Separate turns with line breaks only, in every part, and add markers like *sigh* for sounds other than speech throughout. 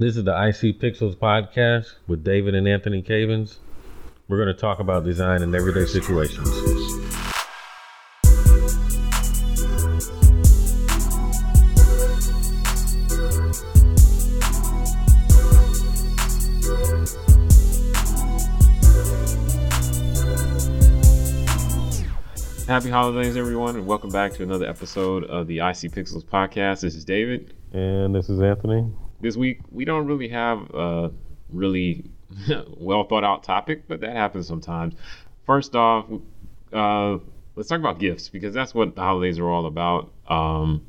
This is the IC Pixels podcast with David and Anthony Cavins. We're going to talk about design in everyday situations.
Happy holidays, everyone, and welcome back to another episode of the IC Pixels podcast. This is David.
And this is Anthony.
This week, we don't really have a really *laughs* well thought out topic, but that happens sometimes. First off, uh, let's talk about gifts because that's what the holidays are all about. Um,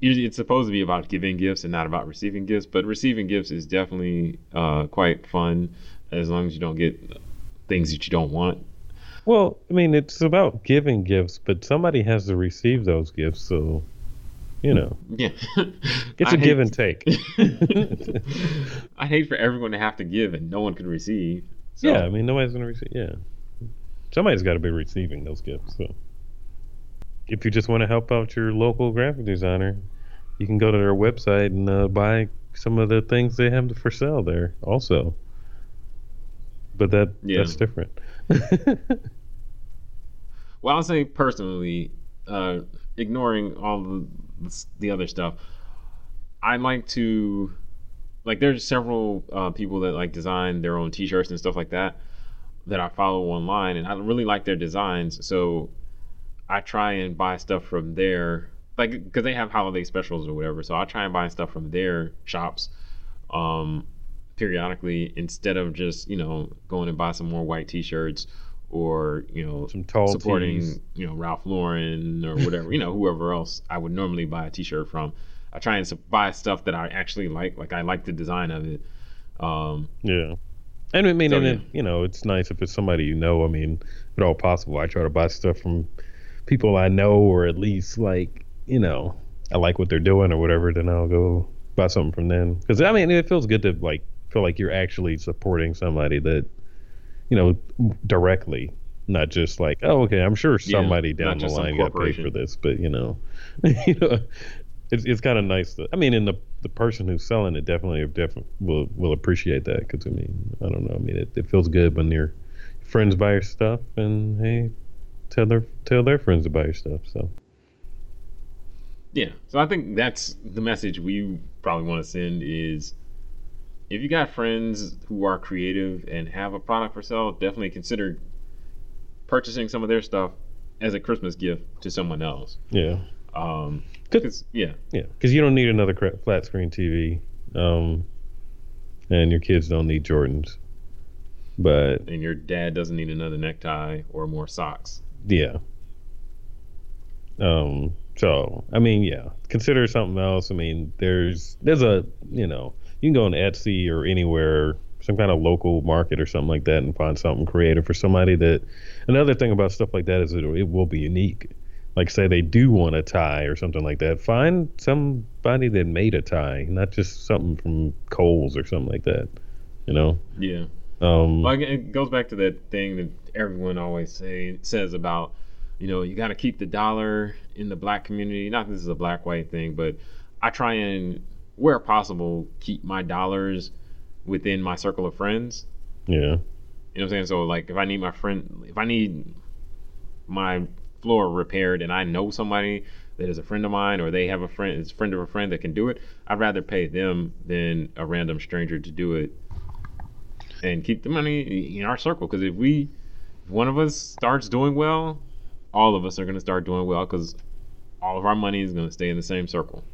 it's supposed to be about giving gifts and not about receiving gifts, but receiving gifts is definitely uh, quite fun as long as you don't get things that you don't want.
Well, I mean, it's about giving gifts, but somebody has to receive those gifts, so you know.
Yeah. *laughs*
It's a give and take. *laughs*
I hate for everyone to have to give and no one can receive. So.
Yeah, I mean, nobody's going to receive. Yeah. Somebody's got to be receiving those gifts. So if you just want to help out your local graphic designer, you can go to their website and uh, buy some of the things they have for sale there also. But that yeah. that's different. *laughs*
well, I'll say personally, uh, ignoring all the, the other stuff, I like to like. There's several uh, people that like design their own T-shirts and stuff like that that I follow online, and I really like their designs. So I try and buy stuff from there, like because they have holiday specials or whatever. So I try and buy stuff from their shops. Um, periodically instead of just you know going and buy some more white t-shirts or you know
some tall
supporting
tees.
you know Ralph Lauren or whatever you know whoever else I would normally buy a t-shirt from. I try and buy stuff that I actually like. Like I like the design of it. Um,
yeah. And I mean,
So,
and
yeah.
it, you know, it's nice if it's somebody you know. I mean, at all possible, I try to buy stuff from people I know, or at least like, you know, I like what they're doing or whatever. Then I'll go buy something from them. Because I mean, it feels good to like feel like you're actually supporting somebody that, you know, directly, not just like, oh, okay, I'm sure somebody
not
down the line got paid for this, but you know, *laughs* you know, it's it's kind of nice to. I mean, and the the person who's selling it definitely definitely will will appreciate that because I mean, I don't know. I mean, it, it feels good when your friends buy your stuff and hey, tell their tell their friends to buy your stuff. So
Yeah. So I think that's the message we probably want to send is if you got friends who are creative and have a product for sale, definitely consider purchasing some of their stuff as a Christmas gift to someone else.
yeah,
Um. 'cause- yeah,
yeah, because you don't need another flat screen TV, um, and your kids don't need Jordans. But
and your dad doesn't need another necktie or more socks.
yeah. Um. So I mean, yeah. Consider something else. I mean, there's there's a you know you can go on Etsy or anywhere, some kind of local market or something like that, and find something creative for somebody. That another thing about stuff like that is that it will be unique. Like say they do want a tie or something like that. Find somebody that made a tie, not just something from Kohl's or something like that. You know.
Yeah.
Um.
Like it goes back to that thing that everyone always say says about, you know, you got to keep the dollar in the black community. Not that this is a black white thing, but I try and, where possible, keep my dollars within my circle of friends.
yeah.
You know what I'm saying? So like, if I need my friend, if I need my floor repaired, and I know somebody that is a friend of mine, or they have a friend, is a friend of a friend that can do it, I'd rather pay them than a random stranger to do it, and keep the money in our circle. Because if we, if one of us starts doing well, all of us are gonna start doing well because all of our money is gonna stay in the same circle.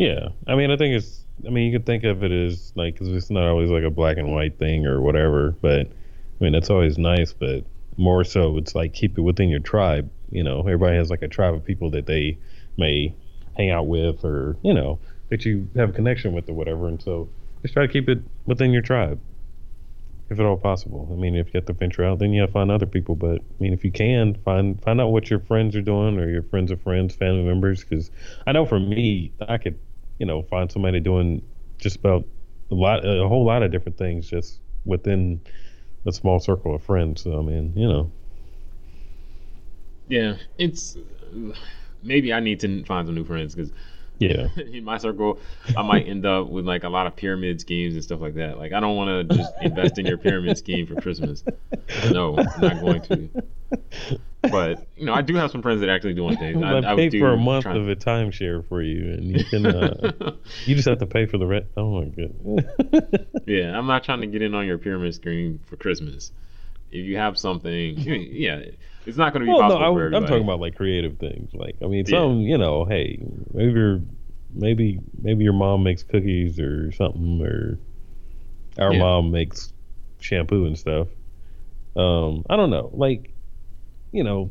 Yeah, I mean, I think it's. I mean, you could think of it as like, 'cause it's not always like a black and white thing or whatever. But I mean, that's always nice. But more so, it's like keep it within your tribe. You know, everybody has like a tribe of people that they may hang out with, or you know, that you have a connection with, or whatever. And so, just try to keep it within your tribe, if at all possible. I mean, if you have to venture out, then you have to find other people. But I mean, if you can find find out what your friends are doing, or your friends of friends, family members, because I know for me, I could you know, find somebody doing just about a lot, a whole lot of different things just within a small circle of friends. So I mean, you know,
Yeah, it's maybe I need to find some new friends because
Yeah. *laughs*
in my circle, I might end up with like a lot of pyramid schemes and stuff like that. Like I don't want to just invest in your pyramid scheme for Christmas. No, I'm not going to. But you know, I do have some friends that actually do things. *laughs* I,
I,
I
pay
do
for a month of a timeshare for you, and you can. Uh, *laughs* you just have to pay for the rent. Oh my god.
yeah, I'm not trying to get in on your pyramid scheme for Christmas. If you have something, *laughs* yeah, it's not going to be
well, no,
possible
I,
for
I'm talking about like creative things. Like, I mean,
Yeah.
some, you know, hey, maybe your, maybe, maybe your mom makes cookies or something, or our
Yeah.
mom makes shampoo and stuff. Um, I don't know, like, you know,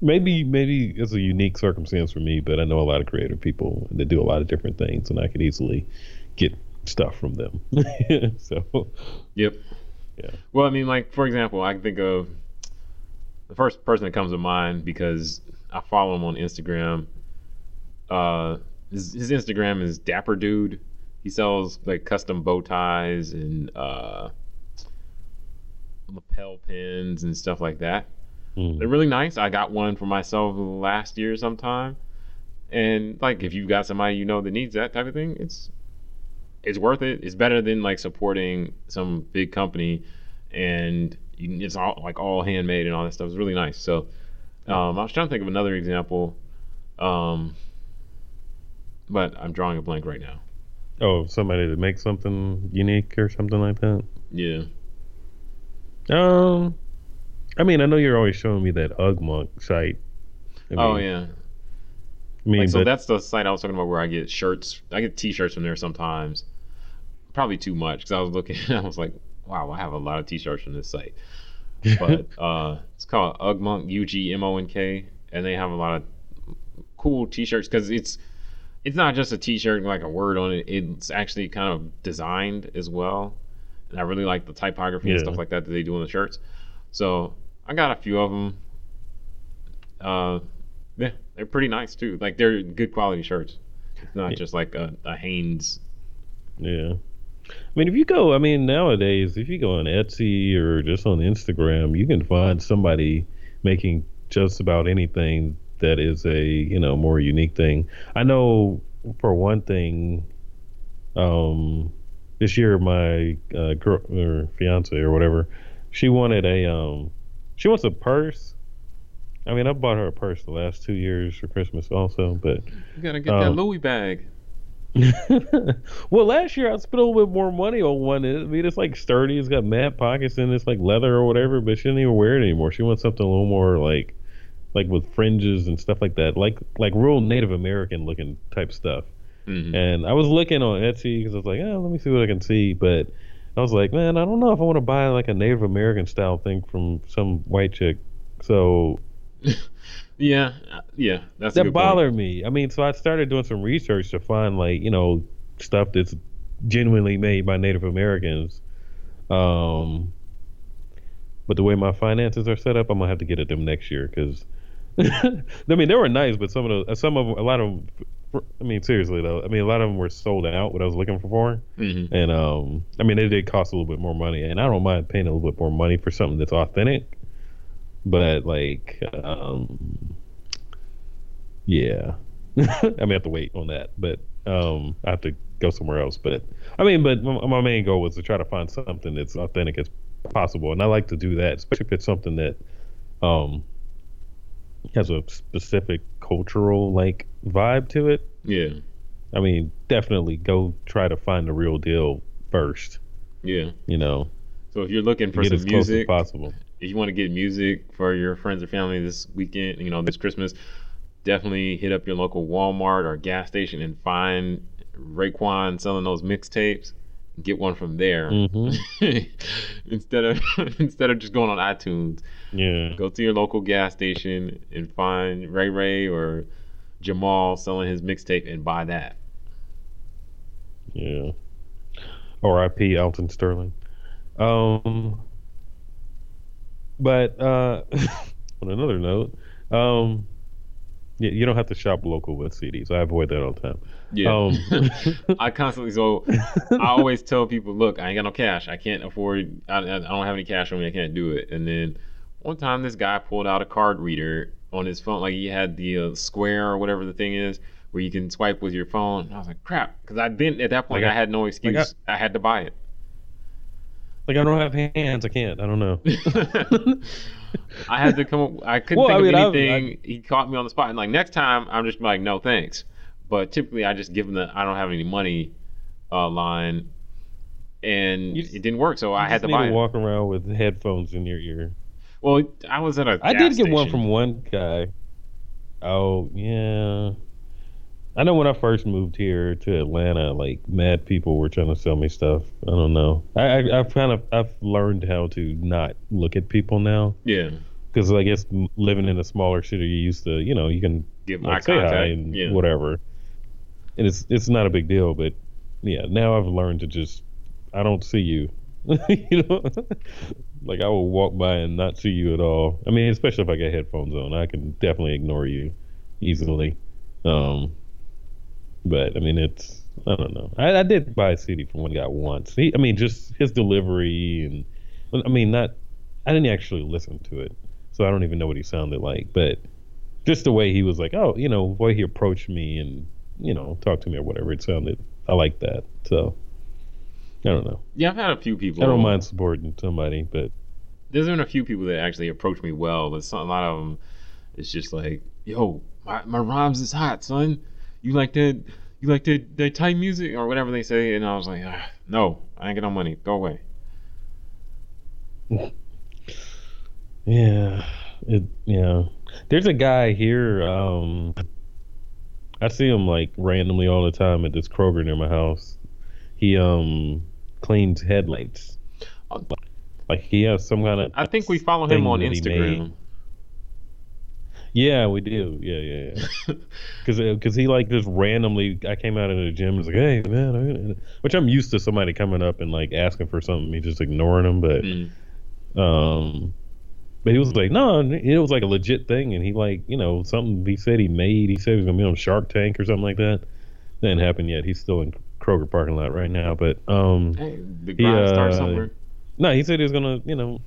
maybe, maybe it's a unique circumstance for me, but I know a lot of creative people that do a lot of different things, and I could easily get stuff from them. *laughs* so,
Yep.
Yeah.
Well, I mean, like for example, I can think of the first person that comes to mind because I follow him on Instagram. Uh, his, his Instagram is Dapper Dude. He sells like custom bow ties and uh, lapel pins and stuff like that.
mm,
They're really nice. I got one for myself last year sometime. And like if you've got somebody you know that needs that type of thing, it's it's worth it. It's better than like supporting some big company and you, it's all like all handmade and all that stuff. It's really nice. So um, I was trying to think of another example. Um, but I'm drawing a blank right now.
oh, somebody that makes something unique or something like that.
Yeah.
Um, I mean, I know you're always showing me that Ugmonk site. I mean,
oh yeah.
I mean,
Like, so that's the site I was talking about where I get shirts. I get T-shirts from there sometimes. Probably too much because I was looking. *laughs* I was like, wow, I have a lot of T-shirts from this site. *laughs* But uh, it's called Ugmonk, U G M O N K, and they have a lot of cool T-shirts because it's it's not just a T-shirt and like a word on it. It's actually kind of designed as well, and I really like the typography and stuff like that that they do on the shirts. So I got a few of them. Uh, yeah, they're pretty nice too. Like they're good quality shirts. It's not
Yeah.
just like a, a Hanes.
yeah. I mean, if you go, I mean, nowadays, if you go on Etsy or just on Instagram, you can find somebody making just about anything that is a you know more unique thing. I know for one thing, um, this year my uh, girl or fiance or whatever, she wanted a um, she wants a purse. I mean, I bought her a purse the last two years for Christmas also, but
You gotta get that
Um,
Louis bag. *laughs*
well, last year I spent a little bit more money on one. I mean, it's like sturdy. It's got mad pockets and it's like leather or whatever. But she didn't even wear it anymore. She wants something a little more like, like with fringes and stuff like that, like like real Native American looking type stuff.
Mhm.
And I was looking on Etsy because I was like, oh, let me see what I can see. But I was like, man, I don't know if I want to buy like a Native American style thing from some white chick. So *laughs*
Yeah, uh, yeah, that's
that
good point.
bothered me. I mean, so I started doing some research to find like you know stuff that's genuinely made by Native Americans. Um, but the way my finances are set up, I'm gonna have to get at them next year because. *laughs* I mean, they were nice, but some of the some of a lot of them. I mean, seriously though, I mean, a lot of them were sold out. What I was looking for,
Mhm.
and um, I mean, they did cost a little bit more money, and I don't mind paying a little bit more money for something that's authentic. But like, um, yeah, *laughs* I I have to wait on that, but um, I have to go somewhere else. But I mean, but my, my main goal was to try to find something that's authentic as possible, and I like to do that, especially if it's something that um has a specific cultural like vibe to it.
Yeah,
I mean, definitely go try to find the real deal first.
yeah.
You know,
So if you're looking for some
as close as
music,
possible.
If you want to get music for your friends or family this weekend, you know, this Christmas, definitely hit up your local Walmart or gas station and find Raekwon selling those mixtapes. Get one from there
hmm *laughs*
instead of *laughs* instead of just going on iTunes.
Yeah.
Go to your local gas station and find Ray Ray or Jamal selling his mixtape and buy that.
Yeah. R.I.P. Alton Sterling. Um, but uh, *laughs* on another note, um, you, you don't have to shop local with CDs. I avoid that all the time.
Yeah.
Um, *laughs*
I constantly so *laughs* I always tell people, look, I ain't got no cash. I can't afford. I, I don't have any cash on me. I can't do it. And then one time, this guy pulled out a card reader on his phone, like he had the uh, Square or whatever the thing is, where you can swipe with your phone. I was like, crap, because I didn't at that point.
Like
I,
I-
had no excuse. I, had to buy it.
Like I don't have hands. I can't. I don't know. *laughs*
I had to come. up I couldn't
Well,
think
I
of
mean, I-
anything. he caught me on the spot, and like next time, I'm just like, no thanks. But typically, I just give him the I don't have any money uh, line, and
You
it didn't work, so I had to buy
to
it.
walk around with headphones in your ear.
Well, I was at a.
I did get one from one guy. Oh yeah. I know when I first moved here to Atlanta, like mad people were trying to sell me stuff. I don't know. I, I I've kind of I've learned how to not look at people now
Yeah,
because I guess living in a smaller city, you used to you know you can
give
like
eye
say
contact.
and
yeah.
whatever, and it's it's not a big deal. But yeah, now I've learned to just I don't see you, *laughs* you know, like I will walk by and not see you at all. I mean, especially if I got headphones on, I can definitely ignore you easily. Um, but I mean, it's I don't know. I, I did buy a CD from one guy once. He, I mean, just his delivery and I mean, not I didn't actually listen to it, so I don't even know what he sounded like, but just the way he was like, oh, you know, the way he approached me and you know talked to me or whatever, it sounded. I like that. So I don't know.
Yeah, I've had a few people.
I don't mind supporting somebody, but
There's been a few people that actually approach me well, but some, a lot of them, it's just like, yo, my, my rhymes is hot, son. You like that? You like that that type music or whatever they say? And I was like, ah, no, I ain't got no money. Go away. *laughs*
yeah, it yeah. There's a guy here. Um, I see him like randomly all the time at this Kroger near my house. He um cleans headlights.
Oh.
Like he has some kind of.
I think we follow him on Instagram.
Yeah, we do. Yeah, yeah, yeah. *laughs* Because because he like just randomly, I came out of the gym and was like, hey man, which I'm used to somebody coming up and like asking for something, me just ignoring them, but
Mm.
um, but he was like, no, it was like a legit thing, and he like you know something he said he made. He said he was gonna be on Shark Tank or something like that. That didn't happen yet. He's still in Kroger parking lot right now, but um,
Hey, the grind starts
uh,
somewhere.
no, he said he was gonna, you know,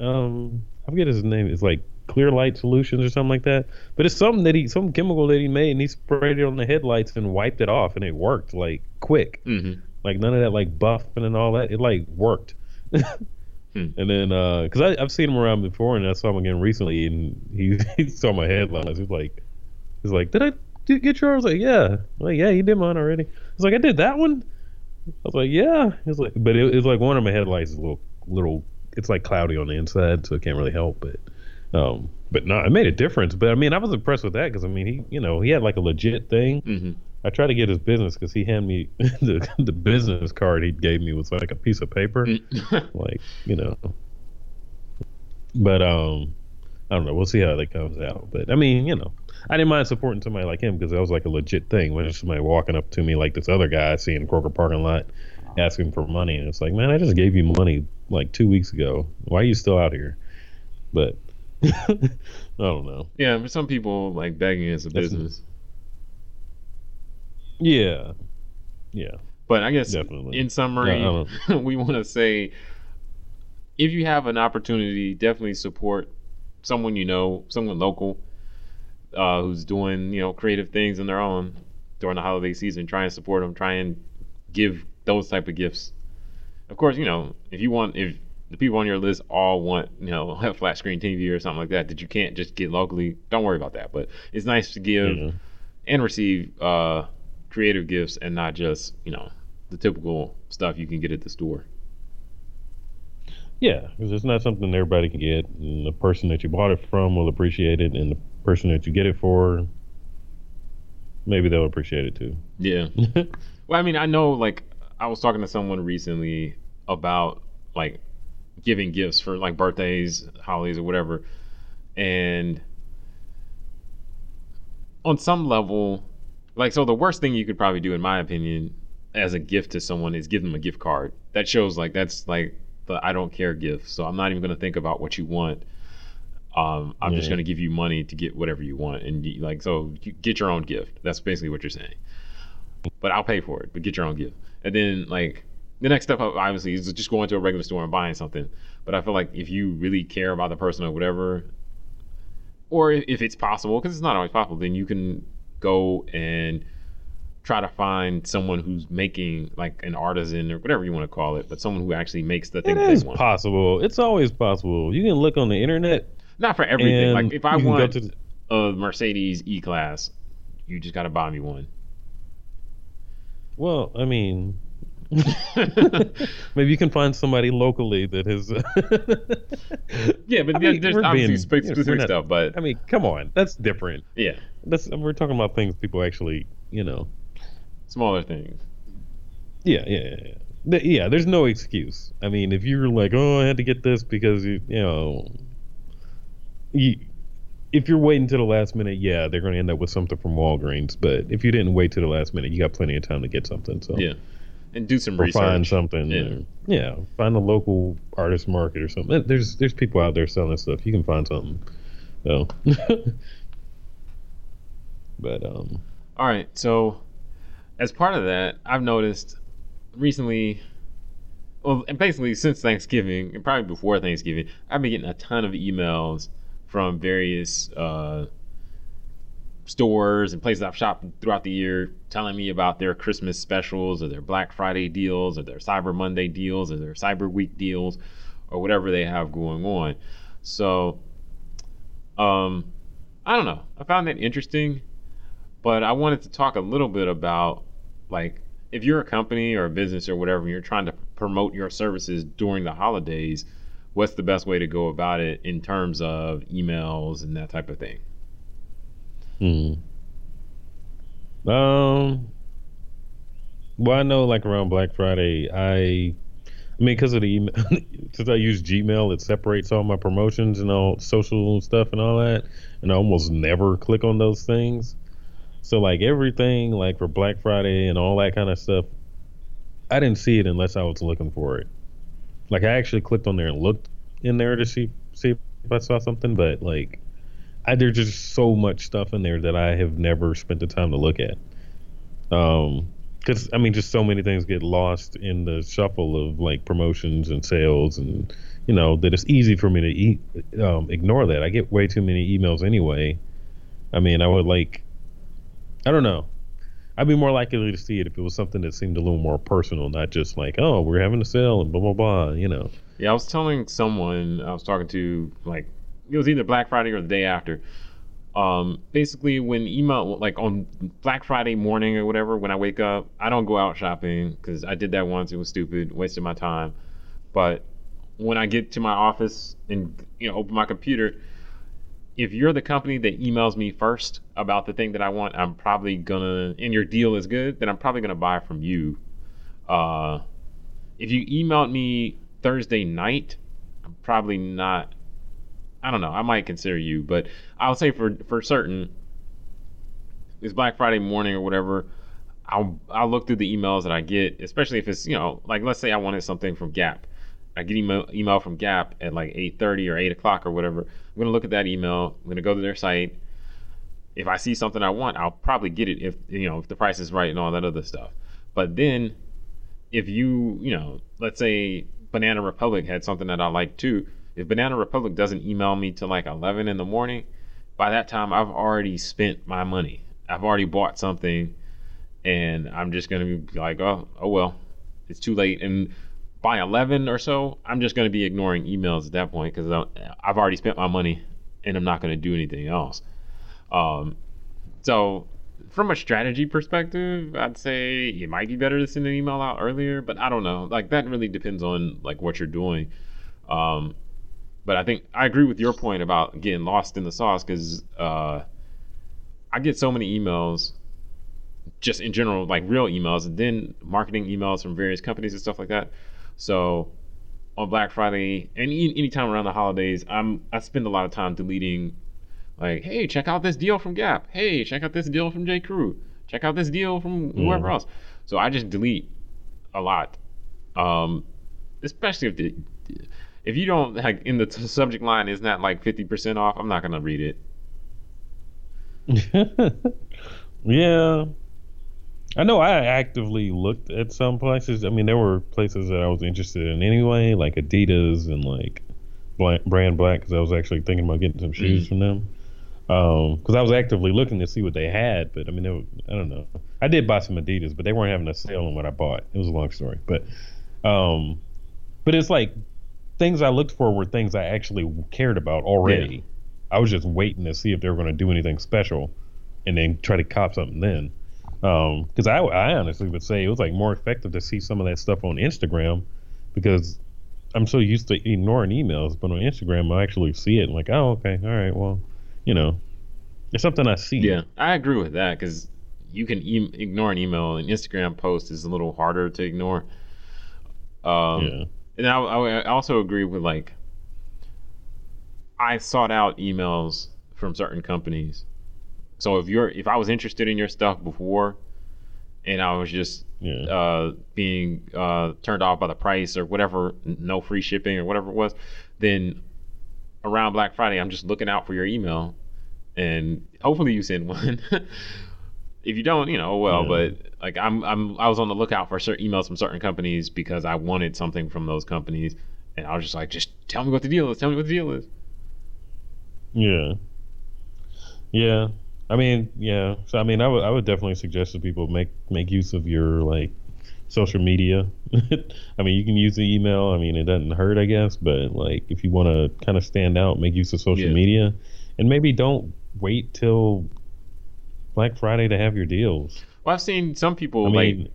um, I forget his name. It's like Clear Light Solutions or something like that. But it's something that he, some chemical that he made, and he sprayed it on the headlights and wiped it off, and it worked like quick.
hmm
Like none of that like buffing and all that. It like worked.
Hmm. *laughs*
And then, uh, because I I've seen him around before, and I saw him again recently, and he *laughs* he saw my headlights. He's like, he's like, did I do- get yours? I was like, yeah. I'm like, yeah, you did mine already. He's like, I did that one. I was like, yeah. He's like, but it, it's like one of my headlights is a little little. It's like cloudy on the inside, so it can't really help. But, um, but no, it made a difference. But I mean, I was impressed with that because I mean, he, you know, he had like a legit thing.
hmm
I tried to get his business because he handed me *laughs* the the business card he gave me was like a piece of paper, *laughs* like you know. But um, I don't know. We'll see how that comes out. But I mean, you know, I didn't mind supporting somebody like him because that was like a legit thing. When somebody walking up to me like this other guy I see in Kroger parking lot asking for money, and it's like, man, I just gave you money like two weeks ago. Why are you still out here? But *laughs* I don't know.
yeah, for some people, like begging is a
That's-
business.
Yeah, yeah,
But I guess
definitely.
in summary,
Yeah, *laughs*
we want to say if you have an opportunity, definitely support someone you know, someone local, uh, who's doing you know creative things in their own during the holiday season. Try and support them. Try and give those type of gifts. Of course, you know if you want if the people on your list all want you know a *laughs* flat screen TV or something like that that you can't just get locally. Don't worry about that. But it's nice to give
Yeah.
and receive uh, creative gifts and not just you know the typical stuff you can get at the store.
Yeah, because it's not something everybody can get, and the person that you bought it from will appreciate it, and the person that you get it for, maybe they'll appreciate it too.
Yeah. *laughs* well, I mean, I know like I was talking to someone recently about like giving gifts for like birthdays, holidays, or whatever, and on some level, like so, the worst thing you could probably do, in my opinion, as a gift to someone is give them a gift card. That shows like that's like the I don't care gift. So I'm not even going to think about what you want. Um, I'm just going to give you money to get whatever you want, and you, like so, you get your own gift. That's basically what you're saying. But I'll pay for it. But get your own gift, and then like the next step, up, obviously, is just going to a regular store and buying something. But I feel like if you really care about the person or whatever, or if it's possible, because it's not always possible, then you can go and try to find someone who's making like an artisan or whatever you want to call it, but someone who actually makes the thing
It
that
is
they want.
possible. It's always possible. You can look on the internet.
Not for everything. Like if I
you can go
want
to the-
a Mercedes E Class, you just gotta buy me one.
well, I mean, *laughs* maybe you can find somebody locally that has.
Uh, *laughs* yeah, but
I mean,
there's obviously
being-
spe-
you know,
specific
not-
stuff, but
I mean, come on, that's different.
yeah,
That's we're talking about things people actually, you know.
smaller things.
Yeah, yeah, yeah. yeah. Yeah, there's no excuse. I mean, if you're like, oh, I had to get this because you, you know, you, if you're waiting to the last minute, yeah, they're going to end up with something from Walgreens. But if you didn't wait to the last minute, you got plenty of time to get something. So
Yeah, and do some
or
research.
find something.
Yeah.
or- yeah, find a local artist market or something. There's there's people out there selling stuff. You can find something. So, *laughs* but um,
All right, so as part of that, I've noticed recently, well, and basically since Thanksgiving, and probably before Thanksgiving, I've been getting a ton of emails from various uh, stores and places I've shopped throughout the year telling me about their Christmas specials or their Black Friday deals or their Cyber Monday deals or their Cyber Week deals or whatever they have going on. So, um, I don't know. I found that interesting but I wanted to talk a little bit about like if you're a company or a business or whatever, and you're trying to promote your services during the holidays, what's the best way to go about it in terms of emails and that type of thing?
Hmm. Um. Well, I know like around Black Friday, I, I mean, because of the email, *laughs* since I use Gmail, it separates all my promotions and all social stuff and all that, and I almost never click on those things. So like everything, like for Black Friday and all that kind of stuff, I didn't see it unless I was looking for it. Like I actually clicked on there and looked in there to see see if I saw something, but like I, there's just so much stuff in there that I have never spent the time to look at. Um, because I mean, just so many things get lost in the shuffle of like promotions and sales, and you know that it's easy for me to e- um, ignore that. I get way too many emails anyway. I mean, I would like, I don't know. I'd be more likely to see it if it was something that seemed a little more personal, not just like, oh, we're having a sale and blah blah blah. You know.
Yeah, I was telling someone I was talking to like it was either Black Friday or the day after. Um, basically, when email like on Black Friday morning or whatever, when I wake up, I don't go out shopping because I did that once. It was stupid, wasted my time. But when I get to my office and you know open my computer, if you're the company that emails me first about the thing that I want, I'm probably gonna and your deal is good, then I'm probably gonna buy from you. Uh, if you emailed me Thursday night, I'm probably not. I don't know. I might consider you, but I'll say for for certain, it's Black Friday morning or whatever. I'll I'll look through the emails that I get, especially if it's you know like let's say I wanted something from Gap. I get email email from Gap at like 8:30 or 8 o'clock or whatever. I'm gonna look at that email. I'm gonna go to their site. If I see something I want, I'll probably get it if you know if the price is right and all that other stuff. But then, if you you know let's say Banana Republic had something that I like too. If Banana Republic doesn't email me till like 11 in the morning, by that time I've already spent my money. I've already bought something, and I'm just gonna be like, oh, oh well, it's too late. And by 11 or so, I'm just gonna be ignoring emails at that point because I've already spent my money, and I'm not gonna do anything else. Um, so from a strategy perspective, I'd say it might be better to send an email out earlier, but I don't know. Like that really depends on like what you're doing. Um, but I think I agree with your point about getting lost in the sauce because uh, I get so many emails, just in general, like real emails, and then marketing emails from various companies and stuff like that. So on Black Friday and any anytime around the holidays, I'm I spend a lot of time deleting like, hey, check out this deal from Gap. Hey, check out this deal from J. Crew. Check out this deal from whoever
Mhm.
else. So I just delete a lot, um, especially if the if you don't like in the t- subject line is not like fifty percent off. I'm not gonna read it. *laughs*
yeah. I know I actively looked at some places. I mean, there were places that I was interested in anyway, like Adidas and like Bla- Brand Black, because I was actually thinking about getting some shoes from them. because um, I was actively looking to see what they had, but I mean, was, I don't know. I did buy some Adidas, but they weren't having a sale on what I bought. It was a long story, but um, but it's like things I looked for were things I actually cared about already. Yeah. I was just waiting to see if they were going to do anything special, and then try to cop something then. Because um, I, I honestly would say it was like more effective to see some of that stuff on Instagram because I'm so used to ignoring emails, but on Instagram I actually see it. And like, oh, okay, all right, well, you know, it's something I see.
Yeah, I agree with that because you can e- ignore an email, an Instagram post is a little harder to ignore. Um, yeah. And I, I also agree with like, I sought out emails from certain companies. So if you're if I was interested in your stuff before, and I was just yeah. uh, being uh, turned off by the price or whatever, no free shipping or whatever it was, then around Black Friday, I'm just looking out for your email, and hopefully you send one. *laughs* if you don't, you know, well, yeah. but like I'm, I'm, I was on the lookout for certain emails from certain companies because I wanted something from those companies, and I was just like, just tell me what the deal is. Tell me what the deal is.
Yeah. Yeah. I mean, yeah. So I mean, I would I would definitely suggest to people make make use of your like social media. *laughs* I mean, you can use the email. I mean, it doesn't hurt, I guess. But like, if you want to kind of stand out, make use of social yeah. media, and maybe don't wait till Black Friday to have your deals.
Well, I've seen some people I like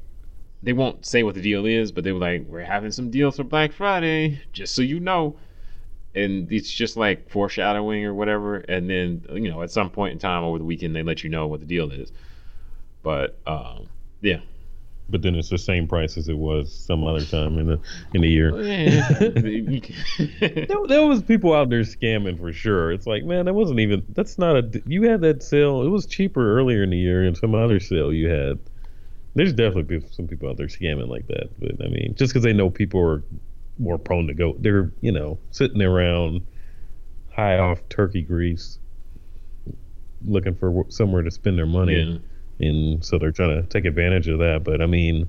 they won't say what the deal is, but they were like, "We're having some deals for Black Friday, just so you know." And it's just like foreshadowing or whatever. And then you know, at some point in time over the weekend, they let you know what the deal is. But um, yeah,
but then it's the same price as it was some other time in the in the year. *laughs* *laughs* there, there, was people out there scamming for sure. It's like, man, that wasn't even. That's not a. You had that sale. It was cheaper earlier in the year, and some other sale you had. There's definitely some people out there scamming like that. But I mean, just because they know people are more prone to go, they're you know sitting around high off turkey grease, looking for somewhere to spend their money. Yeah and so they're trying to take advantage of that. But I mean,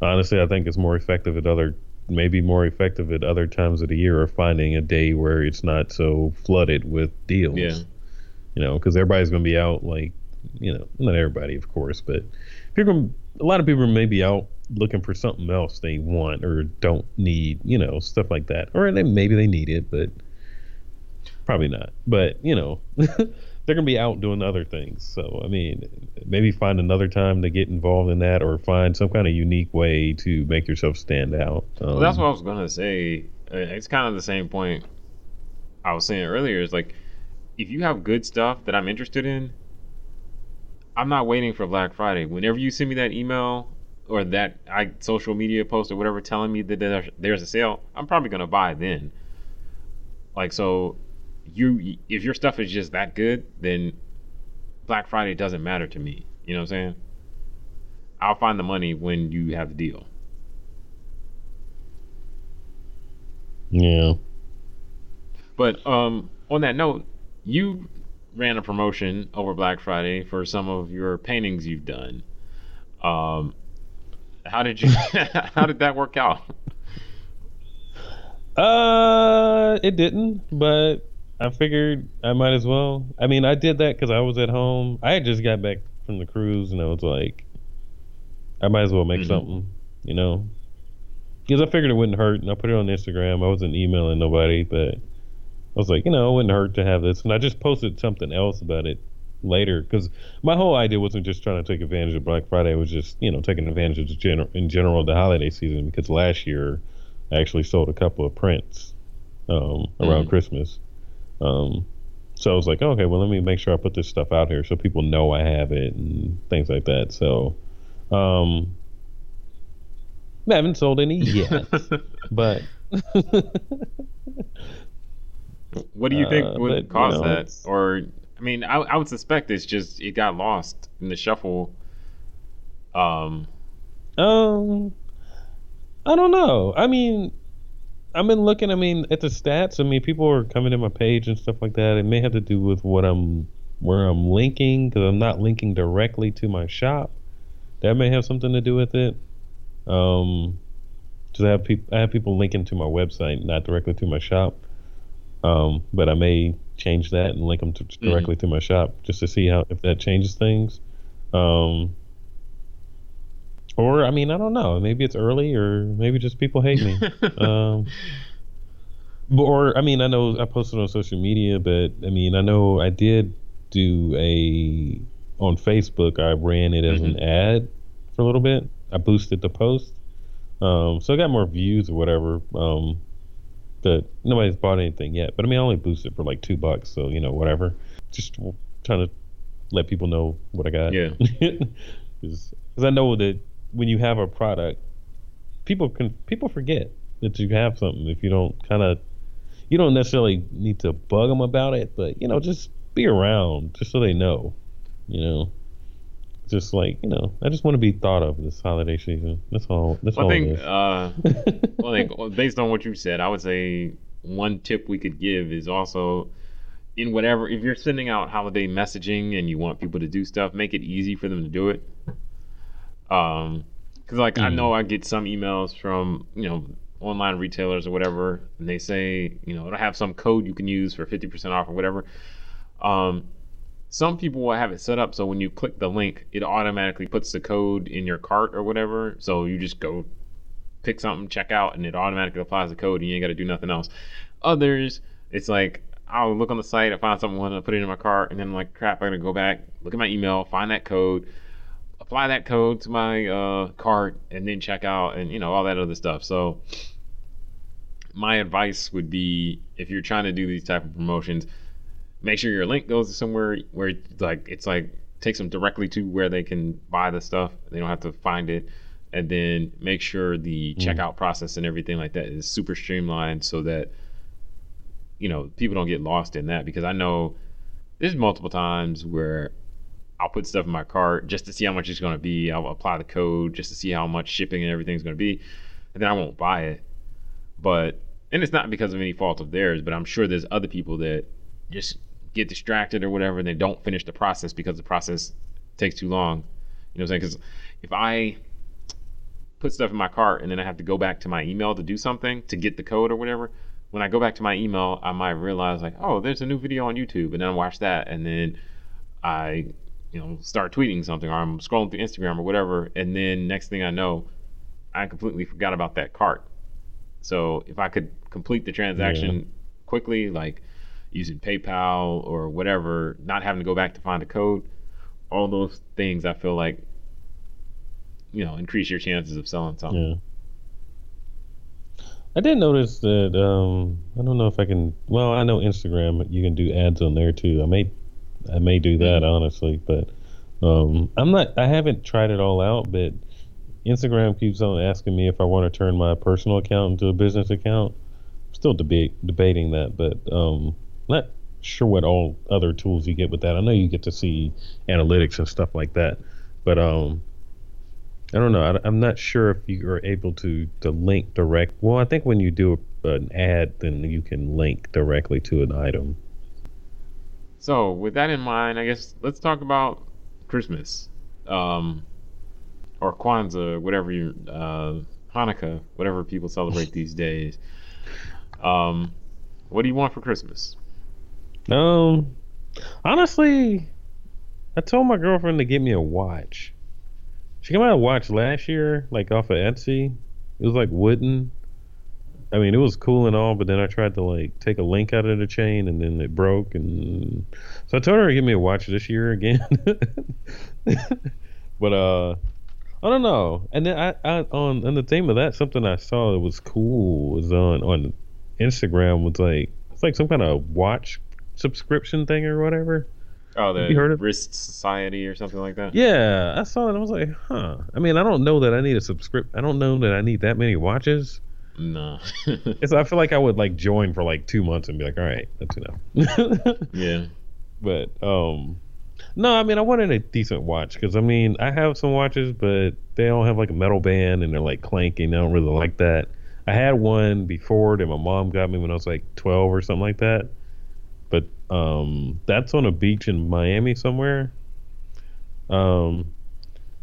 honestly, I think it's more effective at other, maybe more effective at other times of the year, or finding a day where it's not so flooded with deals. Yeah. You know, because everybody's going to be out, like, you know, not everybody, of course, but people, a lot of people may be out looking for something else they want or don't need, you know, stuff like that. Or they, maybe they need it, but probably not. But, you know, *laughs* they're gonna be out doing other things. So I mean, maybe find another time to get involved in that, or find some kind of unique way to make yourself stand out.
Um, well, that's what I was gonna say. Uh, it's kind of the same point I was saying earlier. Is like if you have good stuff that I'm interested in, I'm not waiting for Black Friday. Whenever you send me that email or that I social media post or whatever telling me that there's a sale, I'm probably gonna buy then. Like so, you if your stuff is just that good, then Black Friday doesn't matter to me. You know what I'm saying? I'll find the money when you have the deal.
Yeah.
But um, on that note, you ran a promotion over Black Friday for some of your paintings you've done. Um, how did you? *laughs* how did that work out?
Uh, it didn't, but I figured I might as well. I mean, I did that because I was at home. I had just got back from the cruise, and I was like, I might as well make mm-hmm. something, you know, because I figured it wouldn't hurt. And I put it on Instagram. I wasn't emailing nobody, but I was like, you know, it wouldn't hurt to have this. And I just posted something else about it later because my whole idea wasn't just trying to take advantage of Black Friday. It was just, you know, taking advantage of the general in general the holiday season because last year I actually sold a couple of prints um, around mm-hmm. Christmas um, so I was like, okay, well, let me make sure I put this stuff out here so people know I have it and things like that. So, um, I haven't sold any yet, *laughs* but. *laughs*
what do you think uh, would but, cause you know, that? Or, I mean, I, I would suspect it's just it got lost in the shuffle. Um,
um, I don't know. I mean, I've been looking. I mean, at the stats. I mean, people are coming to my page and stuff like that. It may have to do with what I'm where I'm linking because I'm not linking directly to my shop. That may have something to do with it. Um, because I have people, I have people linking to my website, not directly to my shop. Um, but I may change that and link them to, directly mm-hmm. to my shop just to see how if that changes things. Um, or I mean, I don't know. Maybe it's early, or maybe just people hate me. *laughs* um, or I mean, I know I posted on social media, but I mean, I know I did do a on Facebook. I ran it as mm-hmm. an ad for a little bit. I boosted the post, um, so I got more views or whatever. Um, but nobody's bought anything yet. But I mean, I only boosted for like two bucks, so you know, whatever. Just trying to let people know what I got.
Yeah. *laughs*
Because I know that when you have a product, people can people forget that you have something if you don't kind of you don't necessarily need to bug them about it, but you know, just be around just so they know, you know. Just like you know, I just want to be thought of this holiday season. That's all. That's
well,
all.
I think. Uh, *laughs* well, I think based on what you said, I would say one tip we could give is also in whatever if you're sending out holiday messaging and you want people to do stuff, make it easy for them to do it. Um, because like mm. I know I get some emails from you know online retailers or whatever, and they say you know it'll have some code you can use for fifty percent off or whatever. Um, some people will have it set up so when you click the link, it automatically puts the code in your cart or whatever. So you just go pick something, check out, and it automatically applies the code, and you ain't got to do nothing else. Others, it's like I'll look on the site, I find something, want to put it in my cart, and then I'm like, crap, I'm gonna go back, look at my email, find that code, apply that code to my uh, cart, and then check out, and you know all that other stuff. So my advice would be if you're trying to do these type of promotions, make sure your link goes to somewhere where it's like it's like takes them directly to where they can buy the stuff. They don't have to find it. And then make sure the mm. checkout process and everything like that is super streamlined so that you know people don't get lost in that because I know there's multiple times where I'll put stuff in my cart just to see how much it's going to be. I'll apply the code just to see how much shipping and everything's going to be, and then I won't buy it. But and it's not because of any fault of theirs, but I'm sure there's other people that just get distracted or whatever, and they don't finish the process because the process takes too long. You know what I'm saying? Because if I put stuff in my cart and then I have to go back to my email to do something to get the code or whatever, when I go back to my email, I might realize like, oh, there's a new video on YouTube, and then I watch that, and then I, you know, start tweeting something, or I'm scrolling through Instagram or whatever, and then next thing I know, I completely forgot about that cart. So if I could complete the transaction yeah. quickly, like using PayPal or whatever, not having to go back to find a code, all those things I feel like you know increase your chances of selling something.
Yeah. I did notice that um, I don't know if I can. Well, I know Instagram you can do ads on there too. I may I may do that mm-hmm. honestly, but um, I'm not. I haven't tried it all out, but Instagram keeps on asking me if I want to turn my personal account into a business account. I'm still debate debating that, but um, not sure what all other tools you get with that. I know you get to see analytics and stuff like that, but um, I don't know. I, am not sure if you are able to to link direct. Well, I think when you do a, an ad, then you can link directly to an item.
So, with that in mind, I guess let's talk about Christmas. Um, or Kwanzaa, whatever you, uh, Hanukkah, whatever people celebrate these days. Um, what do you want for Christmas?
Um, honestly, I told my girlfriend to get me a watch. She got me a watch last year, like off of Etsy. It was like wooden. I mean, it was cool and all, but then I tried to like take a link out of the chain, and then it broke, and so I told her to give me a watch this year again. *laughs* but uh, I don't know. And then I, I on on the theme of that, something I saw that was cool was on on Instagram was like it's like some kind of watch subscription thing or whatever.
Oh, the you heard of Wrist Society or something like that.
Yeah, I saw it. I was like, huh. I mean, I don't know that I need a subscript. I don't know that I need that many watches.
No. *laughs*
it's, I feel like I would like join for like two months and be like, all right, that's enough. *laughs*
yeah.
But um, no, I mean, I wanted a decent watch because I mean, I have some watches, but they don't have like a metal band and they're like clanking. I don't really like that. I had one before that my mom got me when I was like 12 or something like that. But um, that's on a beach in Miami somewhere. Um,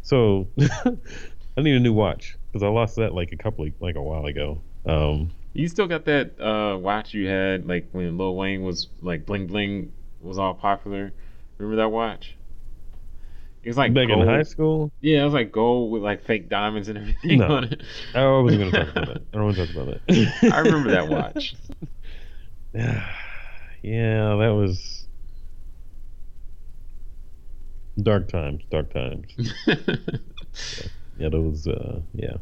so *laughs* I need a new watch because I lost that like a couple of, like a while ago. Um,
You still got that uh, watch you had like when Lil Wayne was like bling bling was all popular. Remember that watch? It was like
Back
gold.
in high school,
Yeah, it was like gold with like fake diamonds and everything
No.
on it.
I wasn't going to talk about that. I don't want to talk about that. *laughs*
I remember that watch. *sighs*
yeah, that was dark times. Dark times. *laughs* Yeah, that was. Uh, yeah.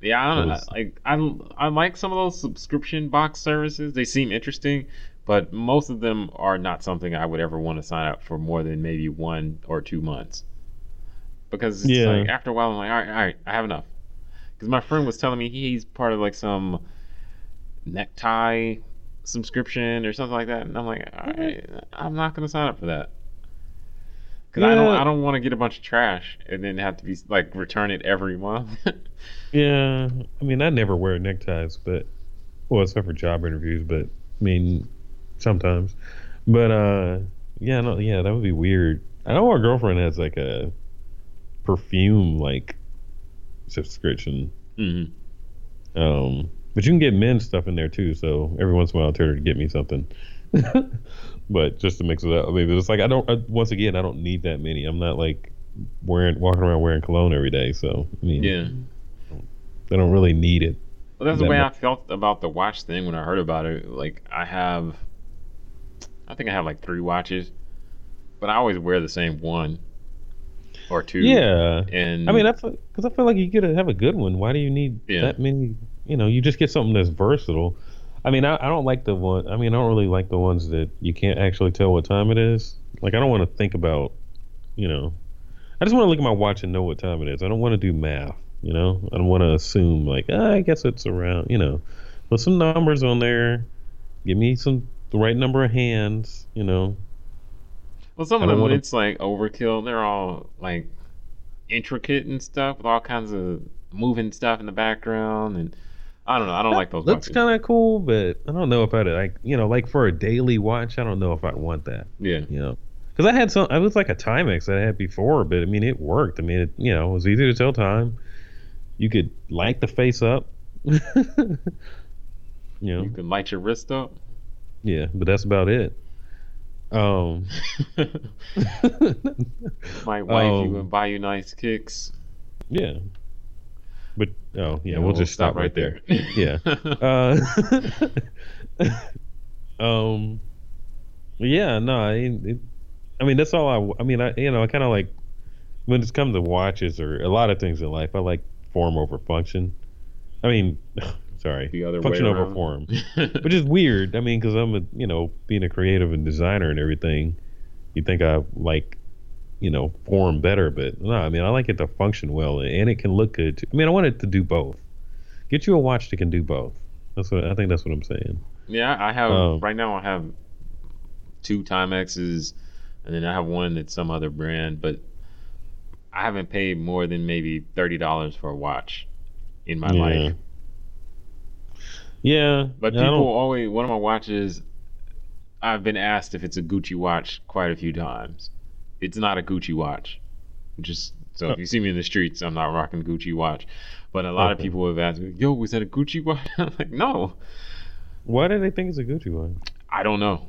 Yeah, I don't know. Like I, I like some of those subscription box services. They seem interesting, but most of them are not something I would ever want to sign up for more than maybe one or two months. Because it's
Yeah.
like after a while, I'm like, all right, all right, I have enough. Because my friend was telling me he's part of like some necktie subscription or something like that, and I'm like, all right, mm-hmm. I'm not gonna sign up for that. Because I don't, I don't want to get a bunch of trash and then have to be like return it every month. *laughs*
Yeah, I mean, I never wear neckties, but well, except for job interviews. But I mean, sometimes. But uh, yeah, no, yeah, that would be weird. I know our girlfriend has like a perfume like subscription.
hmm
Um, but you can get men's stuff in there too. So every once in a while, I'll tell her to get me something. *laughs* but just to mix it up, I mean, it's like I don't. I, once again, I don't need that many. I'm not like wearing walking around wearing cologne every day. So I mean,
Yeah.
I don't really need it.
Well, that's the way
mu-
I felt about the watch thing when I heard about it. Like, I have, I think I have like three watches, but I always wear the same one or two.
Yeah.
And
I mean, that's because I feel like you get to have a good one. Why do you need
Yeah.
that many? You know, you just get something that's versatile. I mean, I, I don't like the one. I mean, I don't really like the ones that you can't actually tell what time it is. Like, I don't want to think about, you know, I just want to look at my watch and know what time it is. I don't want to do math. You know, I don't want to assume like, ah, I guess it's around. You know, put some numbers on there. Give me some the right number of hands. You know,
well, some of them
wanna-
it's like overkill. They're all like intricate and stuff with all kinds of moving stuff in the background, and I don't know. I don't like those
looks kind of cool, but I don't know if I'd like, you know, like for a daily watch. I don't know if I want that.
yeah.
you know because i had some i was like a timex that i had before but i mean it worked i mean it you know it was easy to tell time you could light the face up *laughs* you know
You can light your wrist up.
yeah but that's about it um *laughs*
My wife, you
Um,
buy you nice kicks.
yeah but oh yeah
Yeah,
we'll, just stop, right there, yeah. *laughs* Uh *laughs* um yeah no I, it, I mean that's all i i mean i you know i kind of like when it's come to watches or a lot of things in life i like form over function. I mean *laughs* sorry
the other
function
way
over form which is weird. I mean because i'm a you know being a creative and designer and everything you think i like you know form better but no i mean i like it to function well and it can look good too. i mean i want it to do both get you a watch that can do both that's what i think that's what i'm saying
Yeah, I have
Um,
right now. I have two Timexes, and then I have one that's some other brand, but I haven't paid more than maybe thirty dollars for a watch in my
Yeah.
life.
yeah
But people always one of my watches. I've been asked if it's a Gucci watch quite a few times. It's not a Gucci watch. Just so
Oh.
if you see me in the streets, I'm not rocking a Gucci watch. But a lot of people have asked me, "Yo, was that a Gucci watch?" *laughs* I'm like, "No,
why do they think it's a gucci watch?
I don't know.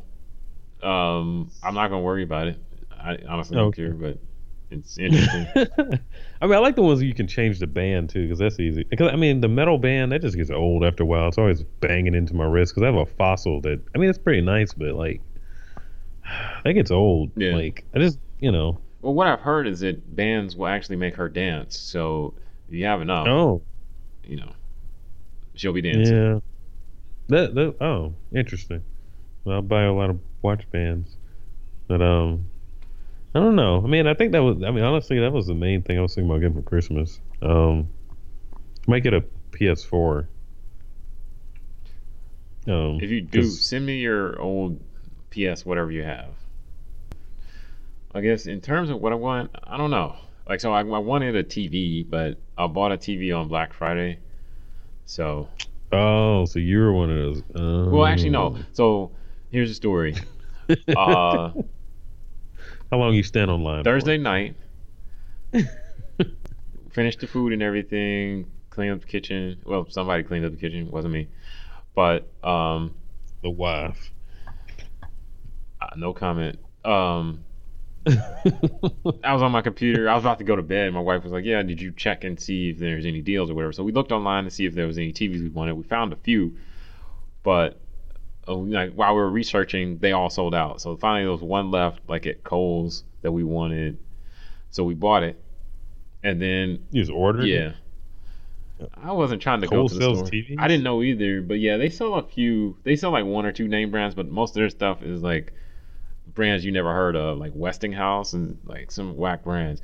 Um, I'm not gonna worry about it. I honestly don't
Okay.
care, but it's interesting. *laughs*
I mean, I like the ones you can change the band too, because that's easy. Because I mean, the metal band that just gets old after a while. It's always banging into my wrist because I have a fossil that I mean, it's pretty nice, but like *sighs* that gets old.
Yeah.
Like I just you know,
well, what I've heard is that bands will actually make her dance. So if you have enough,
oh
you know, she'll be dancing.
yeah, that that oh interesting. Well, I'll buy a lot of watch bands, but um, I don't know. I mean, I think that was. I mean, honestly, that was the main thing I was thinking about getting for Christmas. Um, I might get a PS4. Um,
If you do, send me your old PS, whatever you have. I guess in terms of what I want, I don't know. Like, so I, I wanted a TV, but I bought a TV on Black Friday. So,
Oh, so you were one of those. Oh.
well, actually, no. So here's the story. *laughs* Uh,
How long you stand online?
Thursday night, *laughs* finished the food and everything, cleaned up the kitchen. Well, somebody cleaned up the kitchen, it wasn't me. But um,
The wife.
uh, no comment. Um, *laughs* I was on my computer. I was about to go to bed. My wife was like, "Yeah, did you check and see if there's any deals or whatever?" So we looked online to see if there was any TVs we wanted. We found a few, but uh, like while we were researching, they all sold out. So finally, there was one left, like at Kohl's, that we wanted. So we bought it, and then
You just ordered
yeah.
it?
I wasn't trying to
Kohl
go to the
sells
store.
TVs?
I didn't know either, but yeah, they sell a few. They sell like one or two name brands, but most of their stuff is like brands you never heard of, like Westinghouse and like some whack brands.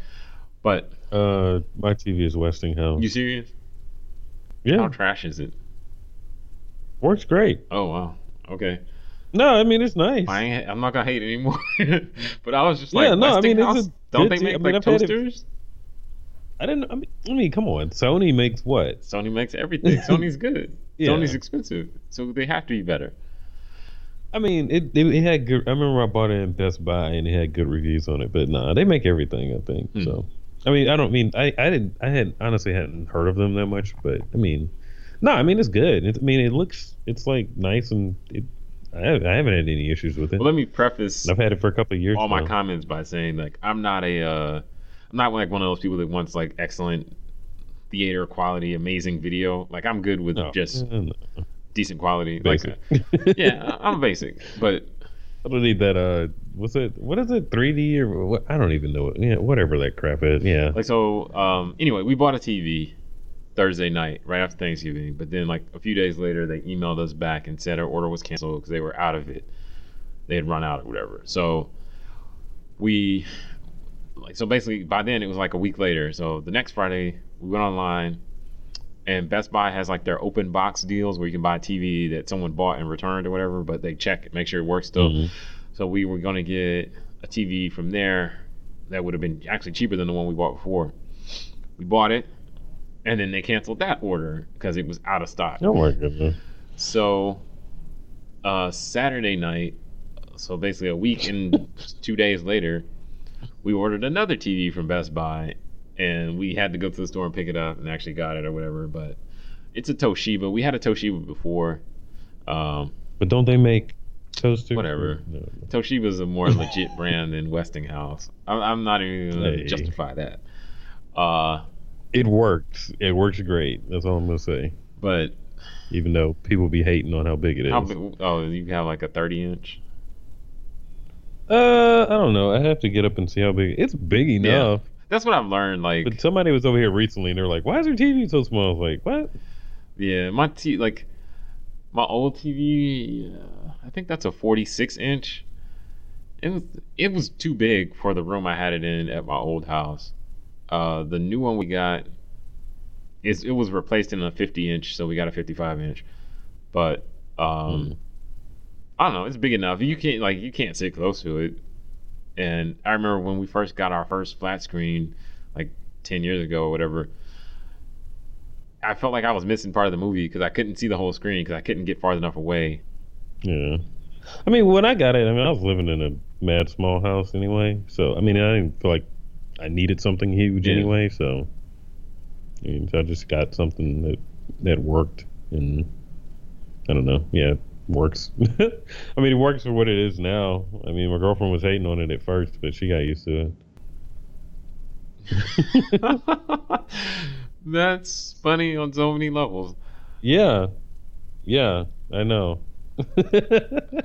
But
Uh, my TV is Westinghouse.
you serious?
yeah,
How trash is it?
works great.
Oh wow. Okay.
No, I mean it's nice.
I ain't, I'm not gonna hate it anymore. *laughs* but I was just like, Yeah,
no, I mean, it's a
Don't they make
I mean,
like
I've
toasters?
I didn't. I mean, I mean, come on. Sony makes what?
Sony makes everything. *laughs* Sony's good.
Yeah.
Sony's expensive, so they have to be better.
I mean, it, it it had good. I remember I bought it in Best Buy and it had good reviews on it. But nah, they make everything. I think
Hmm.
so. I mean, I don't mean I I didn't I had honestly hadn't heard of them that much, but I mean, no, I mean it's good. It, I mean, it looks it's like nice and it. I haven't, I haven't had any issues with it.
Well, let me preface
I've had it for a couple of years.
all my comments by saying like I'm not a uh, I'm not like one of those people that wants like excellent theater quality, amazing video. Like I'm good with
No.
just
Eh, no.
Decent quality. Like,
basic.
yeah, I'm basic, but
I don't need that. Uh, what's it? What is it? 3D or what? I don't even know. What, yeah, whatever that crap is. Yeah.
like so. Um, anyway, we bought a TV Thursday night right after Thanksgiving, but then like a few days later, they emailed us back and said our order was canceled because they were out of it. They had run out or whatever. So we like so basically by then it was like a week later. So the next Friday we went online and Best Buy has like their open box deals where you can buy a TV that someone bought and returned or whatever, but they check it, make sure it works still.
Mhm.
So we were gonna get a TV from there that would have been actually cheaper than the one we bought before. We bought it, and then they canceled that order because it was out of stock.
Oh my goodness.
So uh, Saturday night, so basically a week and *laughs* two days later, we ordered another TV from Best Buy, and we had to go to the store and pick it up, and actually got it or whatever. But it's a Toshiba. We had a Toshiba before. Um,
But don't they make toasters?
Whatever.
No, no.
Toshiba's a more legit *laughs* brand than Westinghouse. I'm, I'm not even gonna
Hey.
justify that. Uh,
It works. It works great. That's all I'm gonna say.
but
Even though people be hating on how big it is.
how big, oh, you have like a 30 inch.
Uh, I don't know. I have to get up and see how big. It's big enough.
That's what I've learned. Like,
But somebody was over here recently, and they're like, "Why is your TV so small?" I was like, "What?"
yeah, my t like my old TV. Uh, I think that's a 46 inch. It was it was too big for the room I had it in at my old house. Uh, the new one we got is it was replaced in a 50 inch, so we got a 55 inch. But um,
Hmm.
I don't know. It's big enough. You can't like you can't sit close to it. And I remember when we first got our first flat screen, like 10 years ago or whatever. I felt like I was missing part of the movie because I couldn't see the whole screen because I couldn't get far enough away.
Yeah. I mean, when I got it, I mean, I was living in a mad small house anyway. So, I mean, I didn't feel like I needed something huge
Yeah.
anyway. So, I, mean, so I just got something that that worked, and I don't know. Yeah, works. *laughs* I mean, it works for what it is now. I mean, my girlfriend was hating on it at first, but she got used to it. *laughs*
That's funny on so many levels.
Yeah, yeah, I know. *laughs*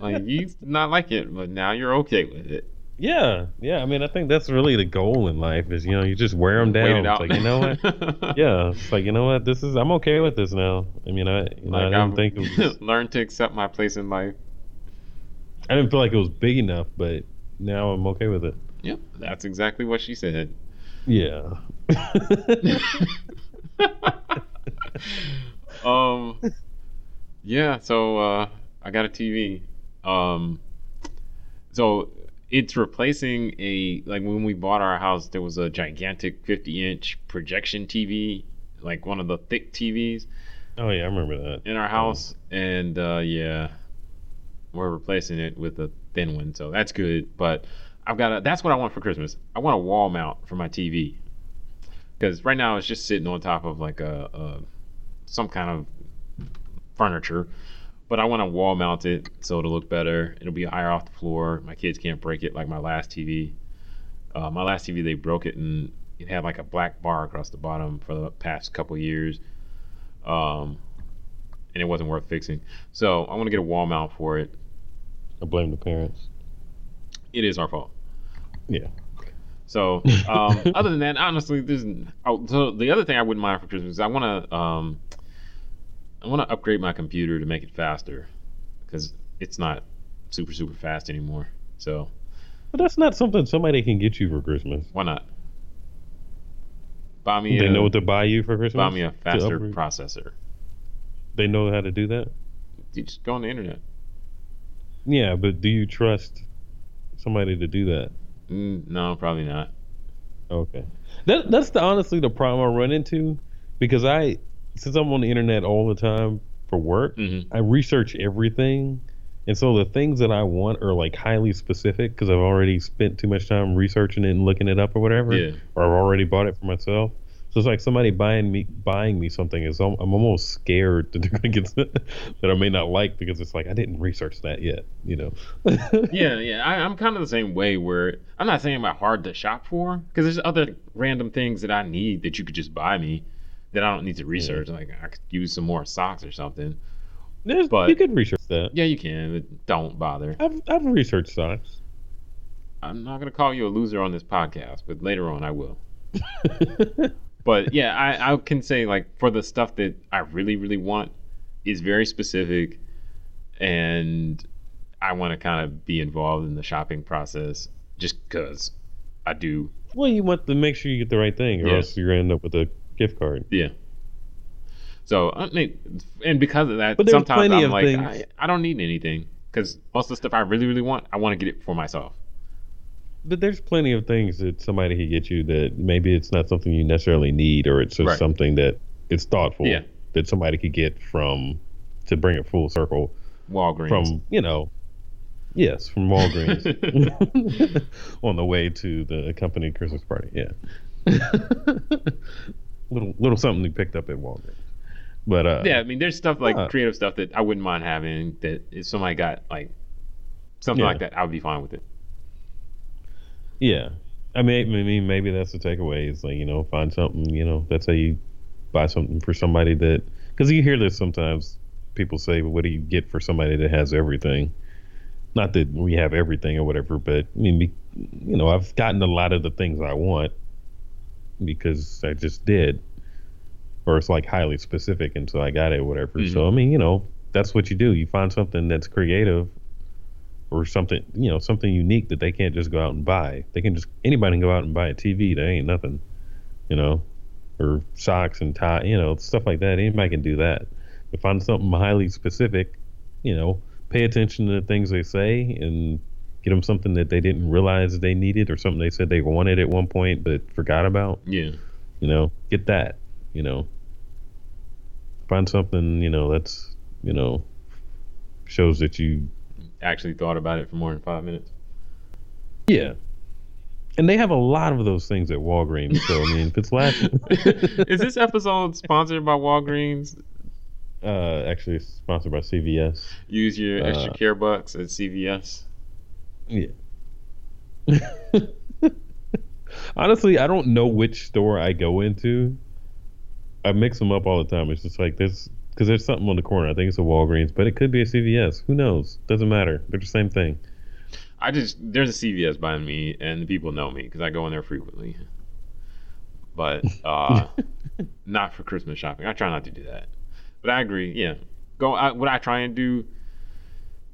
Like you did not like it, but now you're okay with it.
Yeah, yeah. I mean, I think that's really the goal in life is you know you just wear them
Wait
down.
it
It's like you know what? *laughs* yeah, it's like you know what? This is I'm okay with this now. I mean, I you know, I
Like
didn't think it was, *laughs*
learned to accept my place in life.
I didn't feel like it was big enough, but now I'm okay with it.
Yep, that's exactly what she said.
Yeah. *laughs*
um, yeah. So uh, I got a TV. Um, so it's replacing a like when we bought our house, there was a gigantic 50 inch projection TV, like one of the thick TVs
oh yeah, I remember that.
in our house, and uh, yeah, we're replacing it with a thin one, so that's good. But I've got a that's what I want for Christmas. I want a wall mount for my TV because right now it's just sitting on top of like a, a some kind of furniture. But I want to wall mount it so it'll look better. It'll be higher off the floor. My kids can't break it like my last TV. Uh, my last TV, they broke it and it had like a black bar across the bottom for the past couple years. Um, and it wasn't worth fixing. So I want to get a wall mount for it.
I blame the parents.
It is our fault.
Yeah.
So um, *laughs* other than that, honestly, there's oh, so the other thing I wouldn't mind for Christmas is I want to um, I want to upgrade my computer to make it faster because it's not super super fast anymore. So
But that's not something somebody can get you for Christmas.
why not? Buy me
They
a,
know what to buy you for Christmas.
buy me a faster processor.
They know how to do that.
You just go on the internet.
Yeah, but do you trust somebody to do that?
Mm, no, probably not.
Okay. That that's the honestly the problem I run into because I since I'm on the internet all the time for work,
hmm
I research everything. And so the things that I want are like highly specific because I've already spent too much time researching it and looking it up or whatever,
Yeah.
or I've already bought it for myself. So it's like somebody buying me buying me something is I'm almost scared to *laughs* do get *laughs* that I may not like because it's like I didn't research that yet, you know. *laughs*
Yeah, yeah. I, I'm kind of the same way where I'm not saying about hard to shop for because there's other random things that I need that you could just buy me that I don't need to research. Like I could use some more socks or something.
There's,
But-
you could research that.
Yeah, you can, but don't bother.
I've I've researched socks.
I'm not gonna call you a loser on this podcast, but later on I will. *laughs* But yeah, I, I can say like for the stuff that I really, really want is very specific and I want to kind of be involved in the shopping process just because I do.
well, you want to make sure you get the right thing, or
Yeah.
else you're gonna end up with a gift card.
Yeah. So I mean, and because of that,
But
sometimes I'm like,
things-
I, I don't need anything because most of the stuff I really, really want, I want to get it for myself.
But there's plenty of things that somebody could get you that maybe it's not something you necessarily need, or it's just
Right.
something that it's thoughtful
Yeah.
that somebody could get from to bring it full circle
Walgreens.
from you know, yes, from Walgreens *laughs* *laughs* on the way to the company Christmas party. Yeah, *laughs* little little something you picked up at Walgreens, but uh,
yeah, I mean, there's stuff like
Huh.
creative stuff that I wouldn't mind having. That if somebody got like something
Yeah.
like that, I would be fine with it.
Yeah. I mean, I mean, maybe that's the takeaway is like, you know, find something, you know, that's how you buy something for somebody that, because you hear this sometimes people say, well, what do you get for somebody that has everything? Not that we have everything or whatever, but I mean, you know, I've gotten a lot of the things I want because I just did, or it's like highly specific, and so I got it, whatever. So mm-hmm. I mean, you know, that's what you do. You find something that's creative or something you know something unique that they can't just go out and buy. They can just anybody can go out and buy a TV. That ain't nothing, you know, or socks and tie, you know, stuff like that. Anybody can do that. But find something highly specific, you know, pay attention to the things they say and get them something that they didn't realize they needed or something they said they wanted at one point but forgot about.
Yeah.
You know, get that. You know, find something you know that's you know shows that you
Actually thought about it for more than five minutes.
Yeah. And they have a lot of those things at Walgreens. So I mean, if it's last, *laughs*
Is this episode sponsored by Walgreens?
uh, actually sponsored by CVS.
Use your extra
Uh,
care bucks at CVS.
Yeah. *laughs* Honestly, I don't know which store I go into. I mix them up all the time. It's just like this because there's something on the corner. I think it's a Walgreens, but it could be a CVS. Who knows? Doesn't matter. They're the same thing.
I just there's a CVS by me, and the people know me because I go in there frequently. But *laughs* uh, not for Christmas shopping. I try not to do that. But I agree. Yeah, go. I, what I try and do,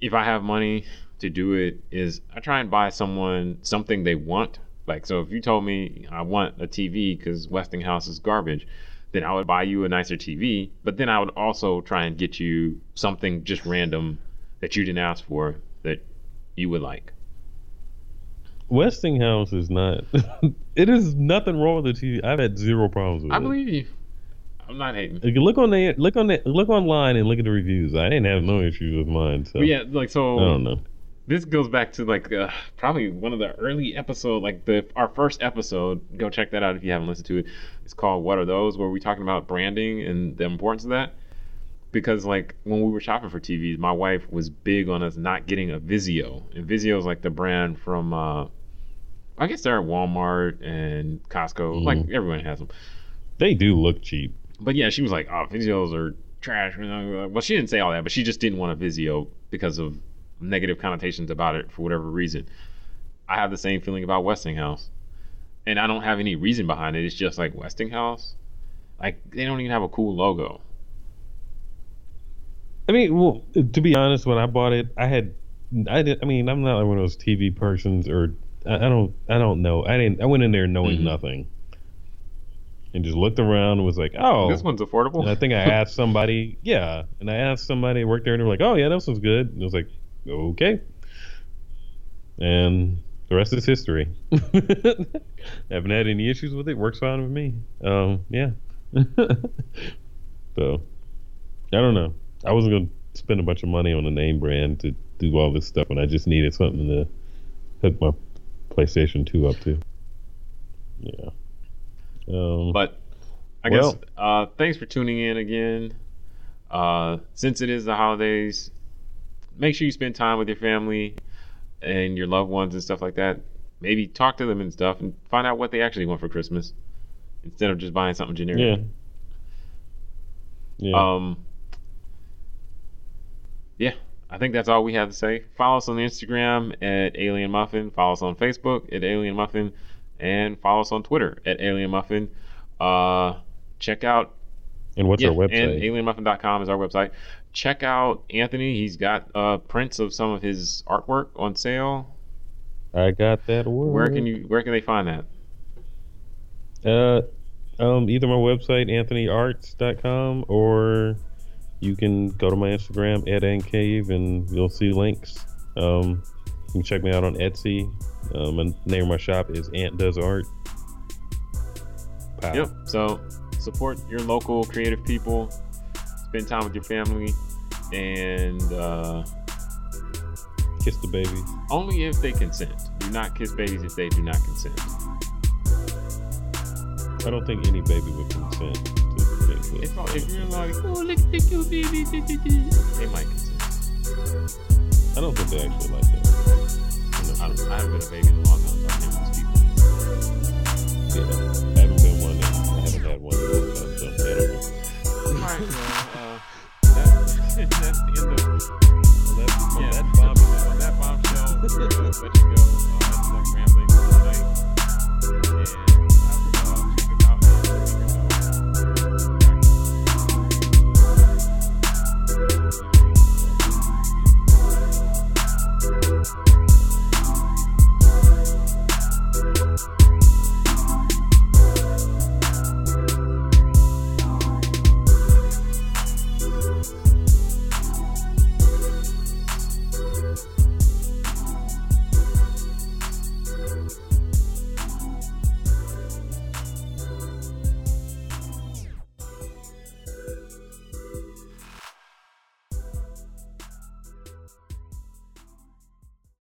if I have money to do it, is I try and buy someone something they want. Like so, if you told me I want a TV because Westinghouse is garbage, then I would buy you a nicer TV. But then I would also try and get you something just random that you didn't ask for that you would like.
Westinghouse is not. *laughs* it is nothing wrong with the TV. I've had zero problems with
I
it.
believe you. I'm not hating.
Look on the look on the look online and look at the reviews. I didn't have no issues with mine. So
But yeah, like so.
I don't know.
This goes back to like uh, probably one of the early episode, like the our first episode. Go check that out if you haven't listened to it. It's called "What Are Those?" where we're talking about branding and the importance of that. because like when we were shopping for TVs, my wife was big on us not getting a Vizio, and Vizio is like the brand from. Uh, I guess they're at Walmart and Costco.
Mhm.
Like everyone has them.
They do look cheap.
But yeah, she was like, "Oh, Vizios are trash." Well, she didn't say all that, but she just didn't want a Vizio because of negative connotations about it for whatever reason. I have the same feeling about Westinghouse, and I don't have any reason behind it. It's just like Westinghouse, like they don't even have a cool logo.
I mean, well, to be honest, when I bought it, I had, I did. I mean, I'm not like one of those TV persons, or I, I don't, I don't know. I didn't. I went in there knowing
Mhm.
nothing, and just looked around and was like, oh.
This one's affordable.
And I think I asked somebody, yeah, and I asked somebody who worked there, and they were like, "Oh yeah, this one's good." And I was like, "Okay," and the rest is history. *laughs* Haven't had any issues with it. Works fine with me. Um, yeah. so, I don't know. I wasn't gonna spend a bunch of money on a name brand to do all this stuff when I just needed something to hook my PlayStation Two up to. Yeah. Um,
But I
Well-
guess uh, thanks for tuning in again. Uh, since it is the holidays, make sure you spend time with your family and your loved ones and stuff like that. Maybe talk to them and stuff and find out what they actually want for Christmas instead of just buying something generic.
yeah. Yeah.
Um, yeah, I think that's all we have to say. Follow us on Instagram at Alien Muffin. Follow us on Facebook at Alien Muffin, and follow us on Twitter at Alien Muffin. Uh, check out
and what's
yeah,
our website?
and alienmuffin.com is our website. Check out Anthony. He's got uh, prints of some of his artwork on sale.
I got that word.
Where can you? Where can they find that?
Uh, um, either my website, anthonyarts.com, or you can go to my Instagram, at Cave, and you'll see links. Um, you can check me out on Etsy. Um, and name of my shop is Ant Does Art. Pow.
Yep. So support your local creative people. Spend time with your family, and uh,
Kiss the baby.
only if they consent. Do not kiss babies if they do not consent.
I don't think any baby would consent to like
If, if you're like, oh, look at the cute baby, they might consent.
I don't think they actually like that.
I, don't, I haven't been a baby in a long time, uh, that, that's the end of yeah, that bombshell. Let go. Uh, that's.